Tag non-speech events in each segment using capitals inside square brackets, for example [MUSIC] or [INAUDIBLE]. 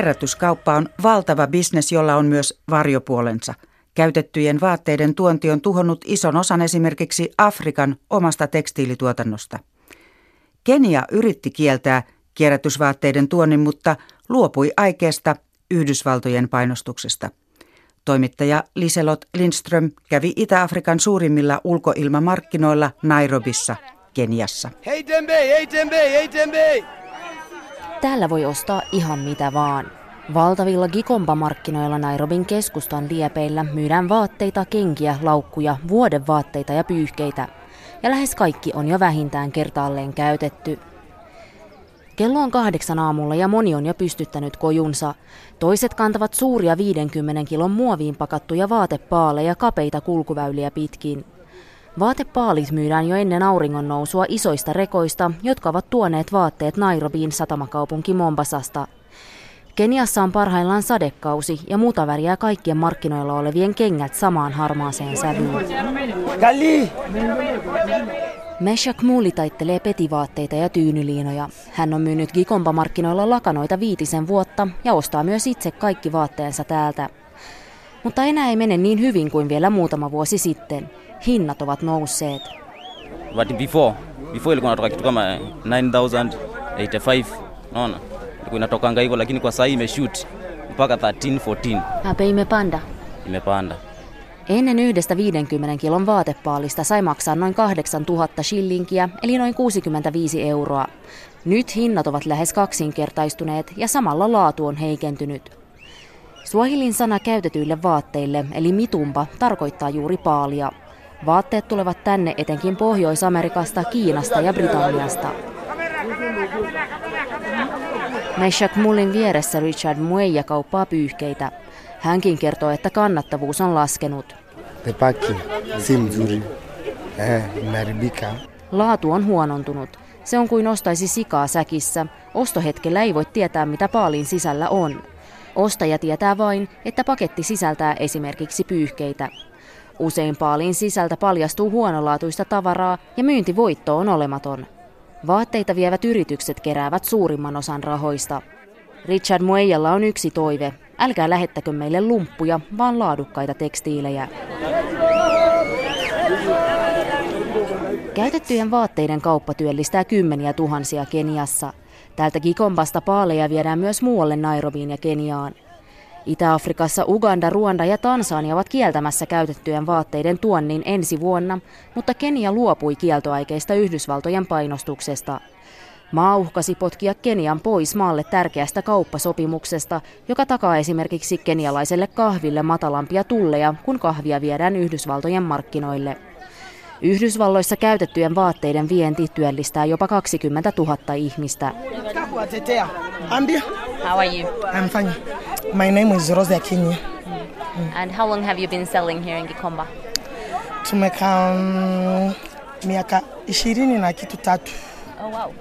Kierrätyskauppa on valtava bisnes, jolla on myös varjopuolensa. Käytettyjen vaatteiden tuonti on tuhonnut ison osan esimerkiksi Afrikan omasta tekstiilituotannosta. Kenia yritti kieltää kierrätysvaatteiden tuonnin, mutta luopui aikeesta Yhdysvaltojen painostuksesta. Toimittaja Liselot Lindström kävi Itä-Afrikan suurimmilla ulkoilmamarkkinoilla Nairobissa, Keniassa. Hei tembe, hei tembe, hei tembe! Täällä voi ostaa ihan mitä vaan. Valtavilla Gikomba-markkinoilla Nairobin keskustan liepeillä myydään vaatteita, kenkiä, laukkuja, vuodevaatteita ja pyyhkeitä. Ja lähes kaikki on jo vähintään kertaalleen käytetty. Kello on kahdeksan aamulla ja moni on jo pystyttänyt kojunsa. Toiset kantavat suuria 50 kilon muoviin pakattuja vaatepaaleja kapeita kulkuväyliä pitkin. Vaatepaalit myydään jo ennen auringon nousua isoista rekoista, jotka ovat tuoneet vaatteet Nairobiin satamakaupunki Mombasasta. Keniassa on parhaillaan sadekausi ja muuta väriä kaikkien markkinoilla olevien kengät samaan harmaaseen sävyyn. Meshak Muuli taittelee petivaatteita ja tyynyliinoja. Hän on myynyt Gikomba-markkinoilla lakanoita viitisen vuotta ja ostaa myös itse kaikki vaatteensa täältä. Mutta enää ei mene niin hyvin kuin vielä muutama vuosi sitten. Hinnat ovat nousseet. But before, before ilikuwa natoka kitu kama 9085 naona ilikuwa inatokanga hivyo, lakini kwa sasa imeshoot mpaka 13 14. Hapa imepanda. Imepanda. Ennen yhdestä 50 kilon vaatepaalista sai maksaa noin 8000 shillinkiä, eli noin 65 euroa. Nyt hinnat ovat lähes kaksinkertaistuneet ja samalla laatu on heikentynyt. Suahilin sana käytetyille vaatteille, eli mitumba, tarkoittaa juuri paalia. Vaatteet tulevat tänne etenkin Pohjois-Amerikasta, Kiinasta ja Britanniasta. Meshak Mullin vieressä Richard Mueja kauppaa pyyhkeitä. Hänkin kertoo, että kannattavuus on laskenut. Eh, Laatu on huonontunut. Se on kuin ostaisi sikaa säkissä. Ostohetkellä ei voi tietää, mitä paalin sisällä on. Ostaja tietää vain, että paketti sisältää esimerkiksi pyyhkeitä. Usein paalin sisältä paljastuu huonolaatuista tavaraa ja myyntivoitto on olematon. Vaatteita vievät yritykset keräävät suurimman osan rahoista. Richard Muejalla on yksi toive. Älkää lähettäkö meille lumppuja, vaan laadukkaita tekstiilejä. Käytettyjen vaatteiden kauppa työllistää kymmeniä tuhansia Keniassa. Täältä Gikombasta paaleja viedään myös muualle Nairobiin ja Keniaan. Itä-Afrikassa Uganda, Ruanda ja Tansania ovat kieltämässä käytettyjen vaatteiden tuonnin ensi vuonna, mutta Kenia luopui kieltoaikeista Yhdysvaltojen painostuksesta. Maa uhkasi potkia Kenian pois maalle tärkeästä kauppasopimuksesta, joka takaa esimerkiksi kenialaiselle kahville matalampia tulleja, kun kahvia viedään Yhdysvaltojen markkinoille. Yhdysvalloissa käytettyjen vaatteiden vienti työllistää jopa 20 000 ihmistä. How are you? I'm fine. My name is Rosa Kenya. And how long have you been selling here in Gikomba? Tumekaa miaka ishirini na kitu tatu. Oh wow.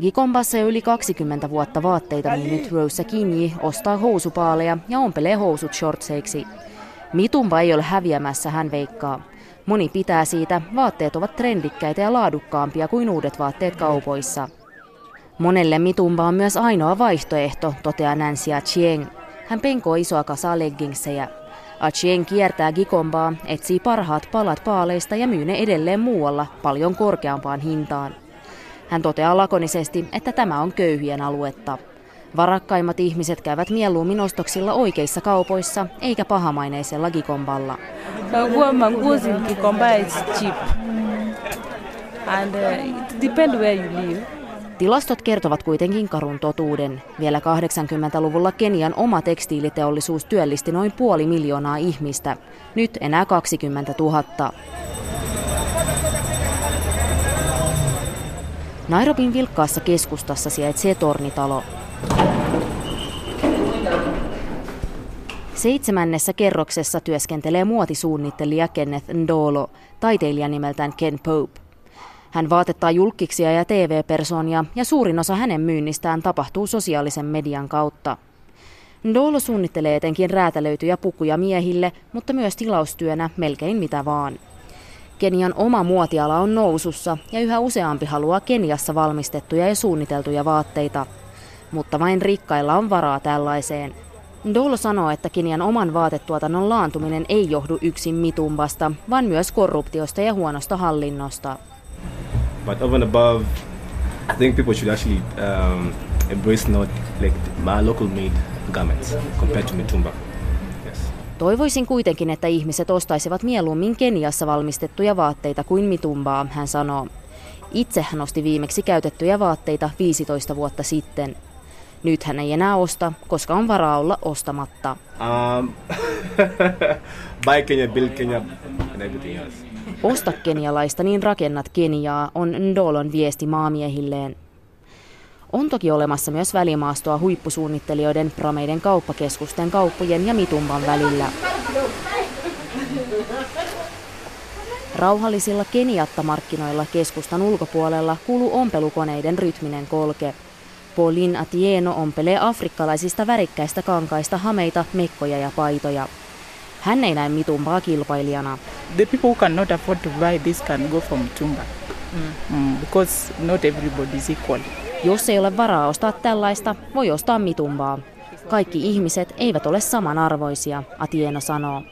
Gikombassa jo yli 20 vuotta vaatteita myynyt Rosa Kinji ostaa housupaaleja ja ompelee housut shortseiksi. Mitumba ei ole häviämässä, hän veikkaa. Moni pitää siitä, vaatteet ovat trendikkäitä ja laadukkaampia kuin uudet vaatteet kaupoissa. Monelle mitumba on myös ainoa vaihtoehto, toteaa Nancy Chieng. Hän penkoo isoa kasaa leggingsejä. Achien kiertää Gikombaa, etsii parhaat palat paaleista ja myy ne edelleen muualla paljon korkeampaan hintaan. Hän toteaa lakonisesti, että tämä on köyhien aluetta. Varakkaimmat ihmiset käyvät mieluummin ostoksilla oikeissa kaupoissa, eikä pahamaineisella Gikomballa. And uh, it depends where you live. Tilastot kertovat kuitenkin karun totuuden. Vielä 80-luvulla Kenian oma tekstiiliteollisuus työllisti noin puoli miljoonaa ihmistä. Nyt enää 20 000. Nairobin vilkkaassa keskustassa sijaitsee tornitalo. Seitsemännessä kerroksessa työskentelee muotisuunnittelija Kenneth Ndolo, taiteilija nimeltään Ken Pope. Hän vaatettaa julkiksia ja TV-persoonia ja suurin osa hänen myynnistään tapahtuu sosiaalisen median kautta. Ndolo suunnittelee etenkin räätälöityjä pukuja miehille, mutta myös tilaustyönä melkein mitä vaan. Kenian oma muotiala on nousussa ja yhä useampi haluaa Keniassa valmistettuja ja suunniteltuja vaatteita. Mutta vain rikkailla on varaa tällaiseen. Ndolo sanoo, että Kenian oman vaatetuotannon laantuminen ei johdu yksin mitumbasta, vaan myös korruptiosta ja huonosta hallinnosta. But over and above, I think people should actually um, embrace not like my local made garments compared to mitumba. Yes. Toivoisin kuitenkin, että ihmiset ostaisivat mieluummin Keniassa valmistettuja vaatteita kuin mitumbaa, hän sanoo. Itse hän osti viimeksi käytettyjä vaatteita 15 vuotta sitten. Nyt hän ei enää osta, koska on varaa olla ostamatta. Um, [LAUGHS] buy Kenya, build Kenya, and everything else. Osta kenialaista, niin rakennat Keniaa, on Ndolon viesti maamiehilleen. On toki olemassa myös välimaastoa huippusuunnittelijoiden, prameiden kauppakeskusten, kauppojen ja mitumban välillä. Rauhallisilla Keniatta-markkinoilla keskustan ulkopuolella kuuluu ompelukoneiden rytminen kolke. Pauline Atieno ompelee afrikkalaisista värikkäistä kankaista hameita, mekkoja ja paitoja. Hän ei näe mitumbaa kilpailijana. The people who cannot afford to buy this can go for Mutumba. Mm, because not everybody is equal. Jos ei ole varaa ostaa tällaista, voi ostaa mitumbaa. Kaikki ihmiset eivät ole samanarvoisia, Atieno sanoo.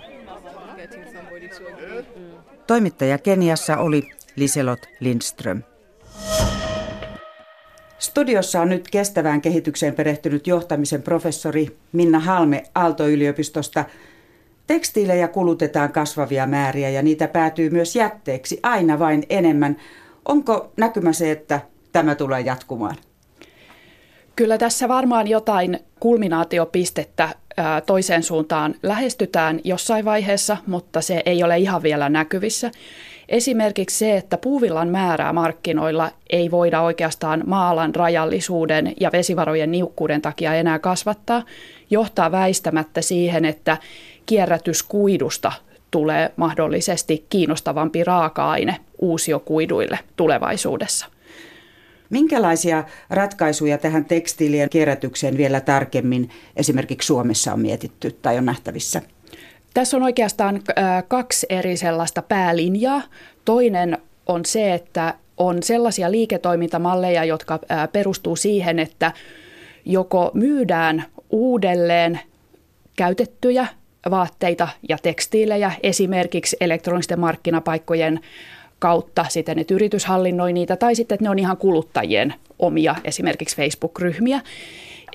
Toimittaja Keniassa oli Liselot Lindström. Studiossa on nyt kestävään kehitykseen perehtynyt johtamisen professori Minna Halme Aalto-yliopistosta. Tekstiilejä kulutetaan kasvavia määriä ja niitä päätyy myös jätteeksi aina vain enemmän. Onko näkymä se, että tämä tulee jatkumaan? Kyllä tässä varmaan jotain kulminaatiopistettä toiseen suuntaan lähestytään jossain vaiheessa, mutta se ei ole ihan vielä näkyvissä. Esimerkiksi se, että puuvillan määrää markkinoilla ei voida oikeastaan maalan rajallisuuden ja vesivarojen niukkuuden takia enää kasvattaa, johtaa väistämättä siihen, että kierrätyskuidusta tulee mahdollisesti kiinnostavampi raaka-aine uusiokuiduille tulevaisuudessa. Minkälaisia ratkaisuja tähän tekstiilien kierrätykseen vielä tarkemmin esimerkiksi Suomessa on mietitty tai on nähtävissä? Tässä on oikeastaan kaksi eri sellaista päälinjaa. Toinen on se, että on sellaisia liiketoimintamalleja, jotka perustuu siihen, että joko myydään uudelleen käytettyjä vaatteita ja tekstiilejä esimerkiksi elektronisten markkinapaikkojen kautta siten, että yritys hallinnoi niitä, tai sitten, että ne on ihan kuluttajien omia esimerkiksi Facebook-ryhmiä.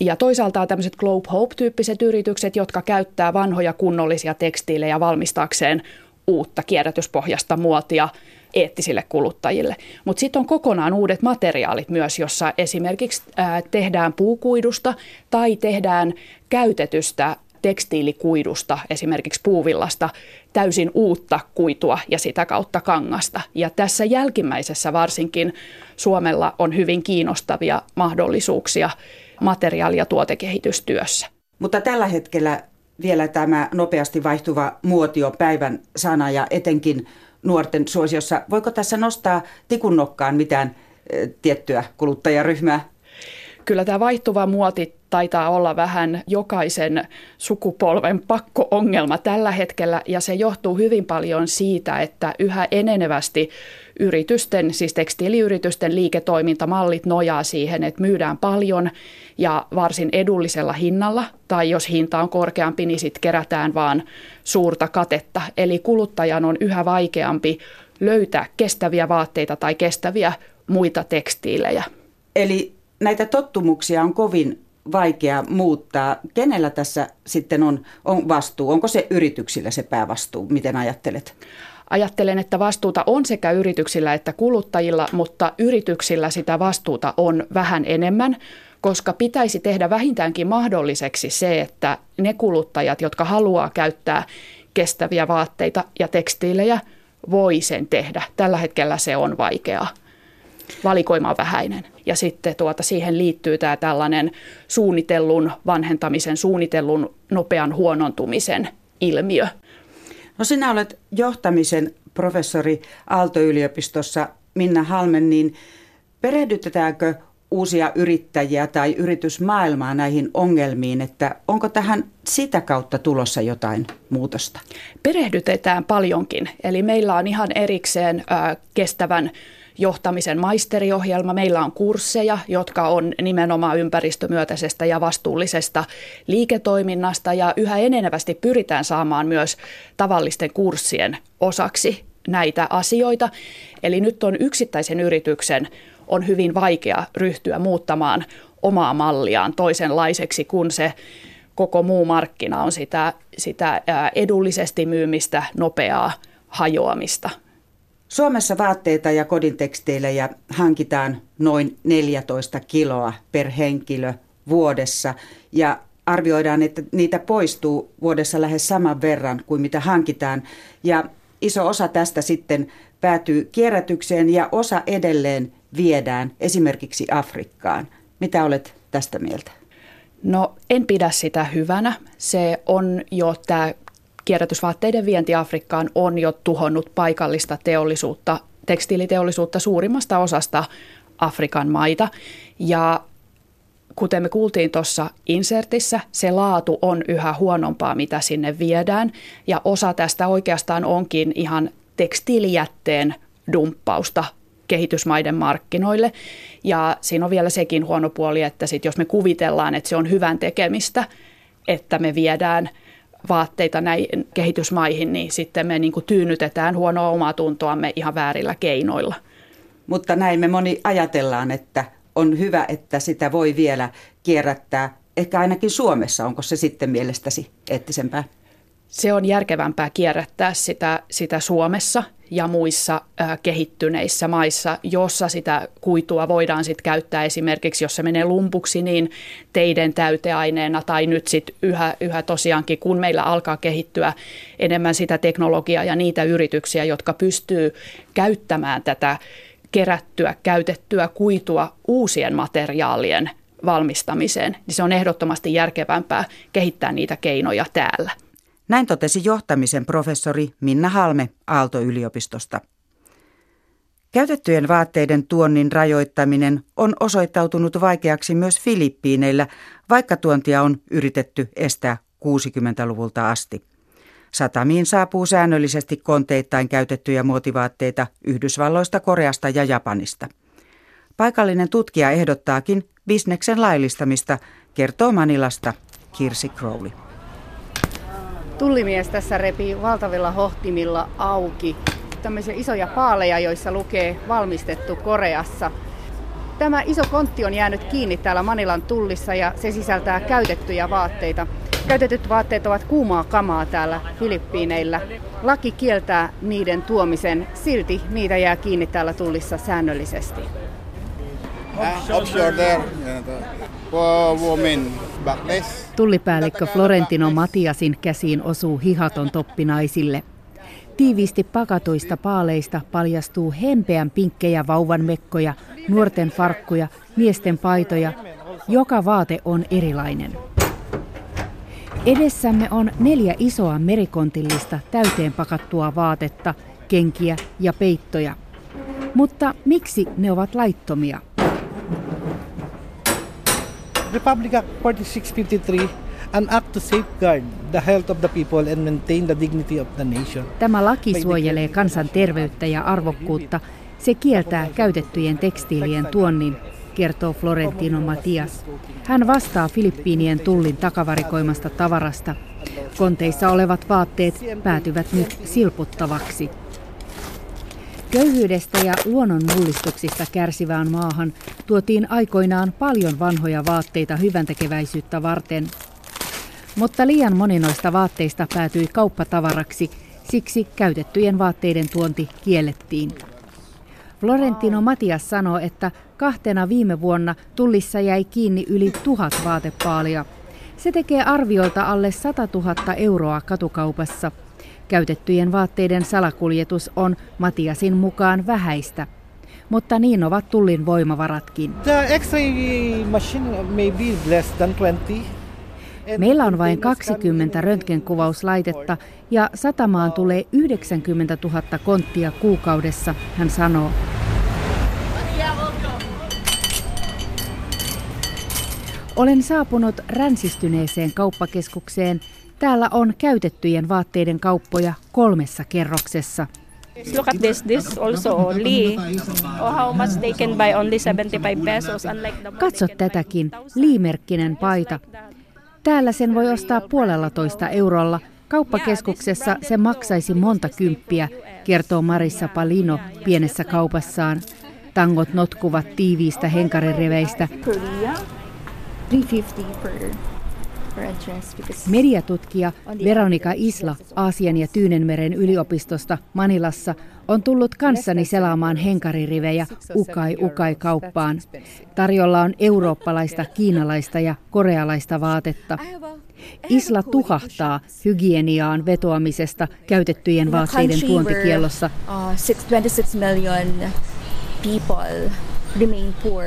Ja toisaalta tämmöiset Globe Hope-tyyppiset yritykset, jotka käyttää vanhoja kunnollisia tekstiilejä valmistaakseen uutta kierrätyspohjasta muotia eettisille kuluttajille. Mutta sitten on kokonaan uudet materiaalit myös, jossa esimerkiksi ää, tehdään puukuidusta tai tehdään käytetystä tekstiilikuidusta, esimerkiksi puuvillasta, täysin uutta kuitua ja sitä kautta kangasta. Ja tässä jälkimmäisessä varsinkin Suomella on hyvin kiinnostavia mahdollisuuksia materiaali- ja tuotekehitystyössä. Mutta tällä hetkellä vielä tämä nopeasti vaihtuva muoti on päivän sana ja etenkin nuorten suosiossa. Voiko tässä nostaa tikunnokkaan mitään tiettyä kuluttajaryhmää? Kyllä tämä vaihtuva muoti taitaa olla vähän jokaisen sukupolven pakko-ongelma tällä hetkellä ja se johtuu hyvin paljon siitä, että yhä enenevästi yritysten, siis tekstiiliyritysten liiketoimintamallit nojaa siihen, että myydään paljon ja varsin edullisella hinnalla, tai jos hinta on korkeampi, niin sitten kerätään vaan suurta katetta. Eli kuluttajan on yhä vaikeampi löytää kestäviä vaatteita tai kestäviä muita tekstiilejä. Eli näitä tottumuksia on kovin vaikea muuttaa. Kenellä tässä sitten on, on vastuu? Onko se yrityksillä se päävastuu? Miten ajattelet? Ajattelen, että vastuuta on sekä yrityksillä että kuluttajilla, mutta yrityksillä sitä vastuuta on vähän enemmän, koska pitäisi tehdä vähintäänkin mahdolliseksi se, että ne kuluttajat, jotka haluaa käyttää kestäviä vaatteita ja tekstiilejä, voi sen tehdä. Tällä hetkellä se on vaikeaa valikoima on vähäinen. Ja sitten tuota, siihen liittyy tämä tällainen suunnitellun vanhentamisen, suunnitellun nopean huonontumisen ilmiö. No sinä olet johtamisen professori Aalto-yliopistossa Minna Halmen, niin perehdytetäänkö uusia yrittäjiä tai yritysmaailmaa näihin ongelmiin, että onko tähän sitä kautta tulossa jotain muutosta? Perehdytetään paljonkin. Eli meillä on ihan erikseen kestävän johtamisen maisteriohjelma. Meillä on kursseja, jotka on nimenomaan ympäristömyötäisestä ja vastuullisesta liiketoiminnasta ja yhä enenevästi pyritään saamaan myös tavallisten kurssien osaksi näitä asioita. Eli nyt on yksittäisen yrityksen on hyvin vaikea ryhtyä muuttamaan omaa malliaan toisenlaiseksi, kun se koko muu markkina on sitä, sitä edullisesti myymistä, nopeaa hajoamista. Suomessa vaatteita ja kodinteksteilejä hankitaan noin 14 kiloa per henkilö vuodessa ja arvioidaan, että niitä poistuu vuodessa lähes saman verran kuin mitä hankitaan. Ja iso osa tästä sitten päätyy kierrätykseen ja osa edelleen viedään esimerkiksi Afrikkaan. Mitä olet tästä mieltä? No en pidä sitä hyvänä. Se on jo tämä kierrätysvaatteiden vienti Afrikkaan on jo tuhonnut paikallista teollisuutta, tekstiiliteollisuutta suurimmasta osasta Afrikan maita. Ja kuten me kuultiin tuossa insertissä, se laatu on yhä huonompaa, mitä sinne viedään. Ja osa tästä oikeastaan onkin ihan tekstiilijätteen dumppausta kehitysmaiden markkinoille. Ja siinä on vielä sekin huono puoli, että sit jos me kuvitellaan, että se on hyvän tekemistä, että me viedään vaatteita näihin kehitysmaihin, niin sitten me niin kuin tyynnytetään huonoa omaa tuntoamme ihan väärillä keinoilla. Mutta näin me moni ajatellaan, että on hyvä, että sitä voi vielä kierrättää. Ehkä ainakin Suomessa, onko se sitten mielestäsi eettisempää? Se on järkevämpää kierrättää sitä, sitä Suomessa ja muissa kehittyneissä maissa, jossa sitä kuitua voidaan sitten käyttää esimerkiksi, jos se menee lumpuksi, niin teiden täyteaineena tai nyt sitten yhä, yhä tosiaankin, kun meillä alkaa kehittyä enemmän sitä teknologiaa ja niitä yrityksiä, jotka pystyy käyttämään tätä kerättyä, käytettyä kuitua uusien materiaalien valmistamiseen, niin se on ehdottomasti järkevämpää kehittää niitä keinoja täällä. Näin totesi johtamisen professori Minna Halme Aalto-yliopistosta. Käytettyjen vaatteiden tuonnin rajoittaminen on osoittautunut vaikeaksi myös Filippiineillä, vaikka tuontia on yritetty estää 60-luvulta asti. Satamiin saapuu säännöllisesti konteittain käytettyjä muotivaatteita Yhdysvalloista, Koreasta ja Japanista. Paikallinen tutkija ehdottaakin bisneksen laillistamista, kertoo Manilasta Kirsi Crowley. Tullimies tässä repii valtavilla hohtimilla auki tämmöisiä isoja paaleja, joissa lukee valmistettu Koreassa. Tämä iso kontti on jäänyt kiinni täällä Manilan tullissa ja se sisältää käytettyjä vaatteita. Käytetyt vaatteet ovat kuumaa kamaa täällä Filippiineillä. Laki kieltää niiden tuomisen, silti niitä jää kiinni täällä tullissa säännöllisesti. Offshore there, Tullipäällikkö Florentino Matiasin käsiin osuu hihaton toppi naisille. Tiiviisti pakatuista paaleista paljastuu hempeän pinkkejä vauvan mekkoja, nuorten farkkuja, miesten paitoja. Joka vaate on erilainen. Edessämme on neljä isoa merikontillista täyteen pakattua vaatetta, kenkiä ja peittoja. Mutta miksi ne ovat laittomia? Republic Act 4653 an act to safeguard the health of the people and maintain the dignity of the nation. Tämä laki suojelee kansan terveyttä ja arvokkuutta. Se kieltää käytettyjen tekstiilien tuonnin, kertoo Florentino Matias. Hän vastaa Filippiinien tullin takavarikoimasta tavarasta. Konteissa olevat vaatteet päätyvät nyt silputtavaksi. Köyhyydestä ja luonnon mullistuksista kärsivään maahan tuotiin aikoinaan paljon vanhoja vaatteita hyväntekeväisyyttä varten. Mutta liian moni noista vaatteista päätyi kauppatavaraksi, siksi käytettyjen vaatteiden tuonti kiellettiin. Florentino Matias sanoo, että kahtena viime vuonna tullissa jäi kiinni yli tuhat vaatepaalia. Se tekee arviolta alle 100 000 euroa katukaupassa – Käytettyjen vaatteiden salakuljetus on Matiasin mukaan vähäistä, mutta niin ovat tullin voimavaratkin. Meillä on vain 20 röntgenkuvauslaitetta ja satamaan tulee 90 000 konttia kuukaudessa, hän sanoo. Olen saapunut ränsistyneeseen kauppakeskukseen Täällä on käytettyjen vaatteiden kauppoja kolmessa kerroksessa. Look at this. This also only. Oh, how much they can buy only 75 pesos. Unlike the Katso tätäkin, liimerkkinen paita. Täällä sen voi ostaa puolella toista eurolla. Kauppakeskuksessa se maksaisi monta kymppiä, kertoo Marissa Palino pienessä kaupassaan. Tangot notkuvat tiiviistä henkarireveistä. 350 per per a dress because Mediatutkija Veronika Isla Aasian ja Tyynenmeren yliopistosta Manilassa on tullut kanssani selaamaan henkaririvejä Ukai Ukai kauppaan. Tarjolla on eurooppalaista, kiinalaista ja korealaista vaatetta. Isla tuhahtaa hygieniaan vetoamisesta käytettyjen vaatteiden tuontikiellossa. uh, six- 26 million people remain poor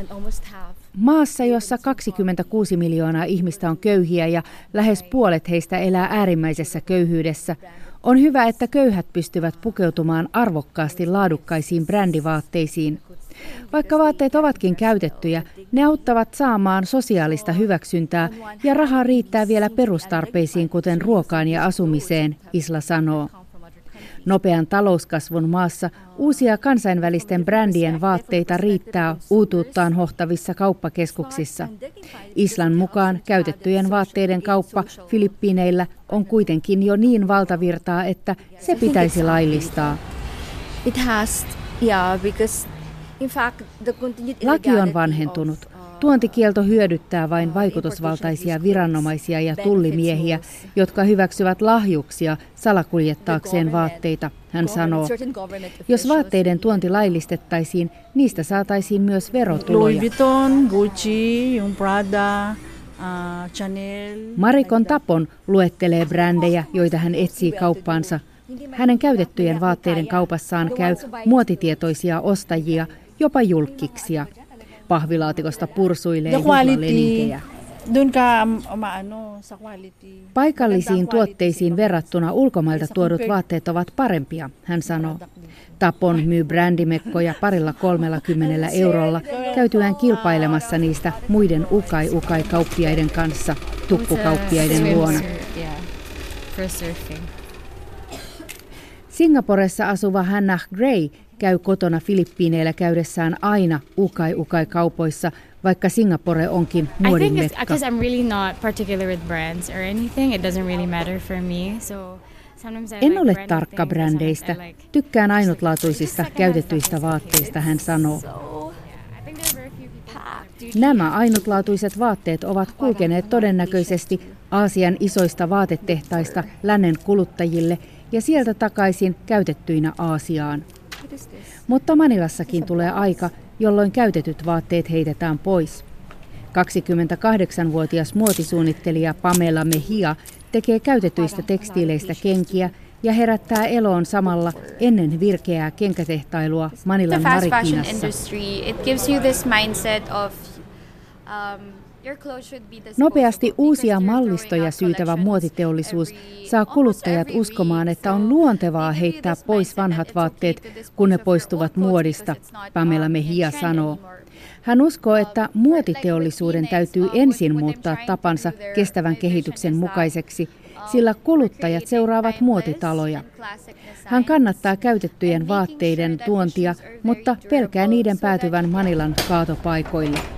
and almost half Maassa, jossa 26 miljoonaa ihmistä on köyhiä ja lähes puolet heistä elää äärimmäisessä köyhyydessä, on hyvä, että köyhät pystyvät pukeutumaan arvokkaasti laadukkaisiin brändivaatteisiin. Vaikka vaatteet ovatkin käytettyjä, ne auttavat saamaan sosiaalista hyväksyntää ja rahaa riittää vielä perustarpeisiin, kuten ruokaan ja asumiseen, Isla sanoo. Nopean talouskasvun maassa uusia kansainvälisten brändien vaatteita riittää uutuuttaan hohtavissa kauppakeskuksissa. Islan mukaan käytettyjen vaatteiden kauppa Filippiineillä on kuitenkin jo niin valtavirtaa, että se pitäisi laillistaa. it has yeah because Laki on vanhentunut. Tuontikielto hyödyttää vain vaikutusvaltaisia viranomaisia ja tullimiehiä, jotka hyväksyvät lahjuksia salakuljettaakseen vaatteita, hän sanoo. Jos vaatteiden tuonti laillistettaisiin, niistä saataisiin myös verotuloja. Uh. Marikon Tapon luettelee brändejä, joita hän etsii kauppaansa. Hänen käytettyjen vaatteiden kaupassaan käy muotitietoisia ostajia, jopa julkkiksia. Pahvilaatikosta pursuilee ka um, umaano sa quality. Paikallisiin tuotteisiin verrattuna ulkomailta tuodut vaatteet ovat parempia, hän sanoo. Tapon myy brändimekkoja parilla kolmella kymmenellä eurolla käytyään kilpailemassa niistä muiden ukai-ukai-kauppiaiden kanssa tukkukauppiaiden luona. Singaporessa asuva Hannah Gray käy kotona Filippiineillä käydessään aina ukai-ukai-kaupoissa, vaikka Singapore onkin muodin mekka. En ole tarkka brändeistä. Tykkään ainutlaatuisista käytetyistä vaatteista, hän sanoo. Nämä ainutlaatuiset vaatteet ovat kulkeneet todennäköisesti Aasian isoista vaatetehtaista lännen kuluttajille ja sieltä takaisin käytettyinä Aasiaan. Mutta Manilassakin tulee aika, jolloin käytetyt vaatteet heitetään pois. 28-vuotias muotisuunnittelija Pamela Mejia tekee käytetyistä tekstiileistä kenkiä ja herättää eloon samalla ennen virkeää kenkätehtailua Manilan Marikinassa. Nopeasti uusia mallistoja syytävä muotiteollisuus saa kuluttajat uskomaan, että on luontevaa heittää pois vanhat vaatteet, kun ne poistuvat muodista, Pamela Mejia sanoo. Hän uskoo, että muotiteollisuuden täytyy ensin muuttaa tapansa kestävän kehityksen mukaiseksi, sillä kuluttajat seuraavat muotitaloja. Hän kannattaa käytettyjen vaatteiden tuontia, mutta pelkää niiden päätyvän Manilan kaatopaikoille.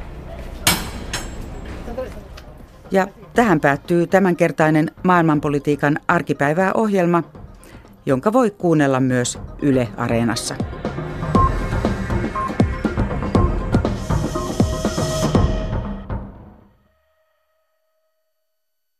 Ja tähän päättyy tämänkertainen maailmanpolitiikan arkipäivää ohjelma, jonka voi kuunnella myös Yle Areenassa.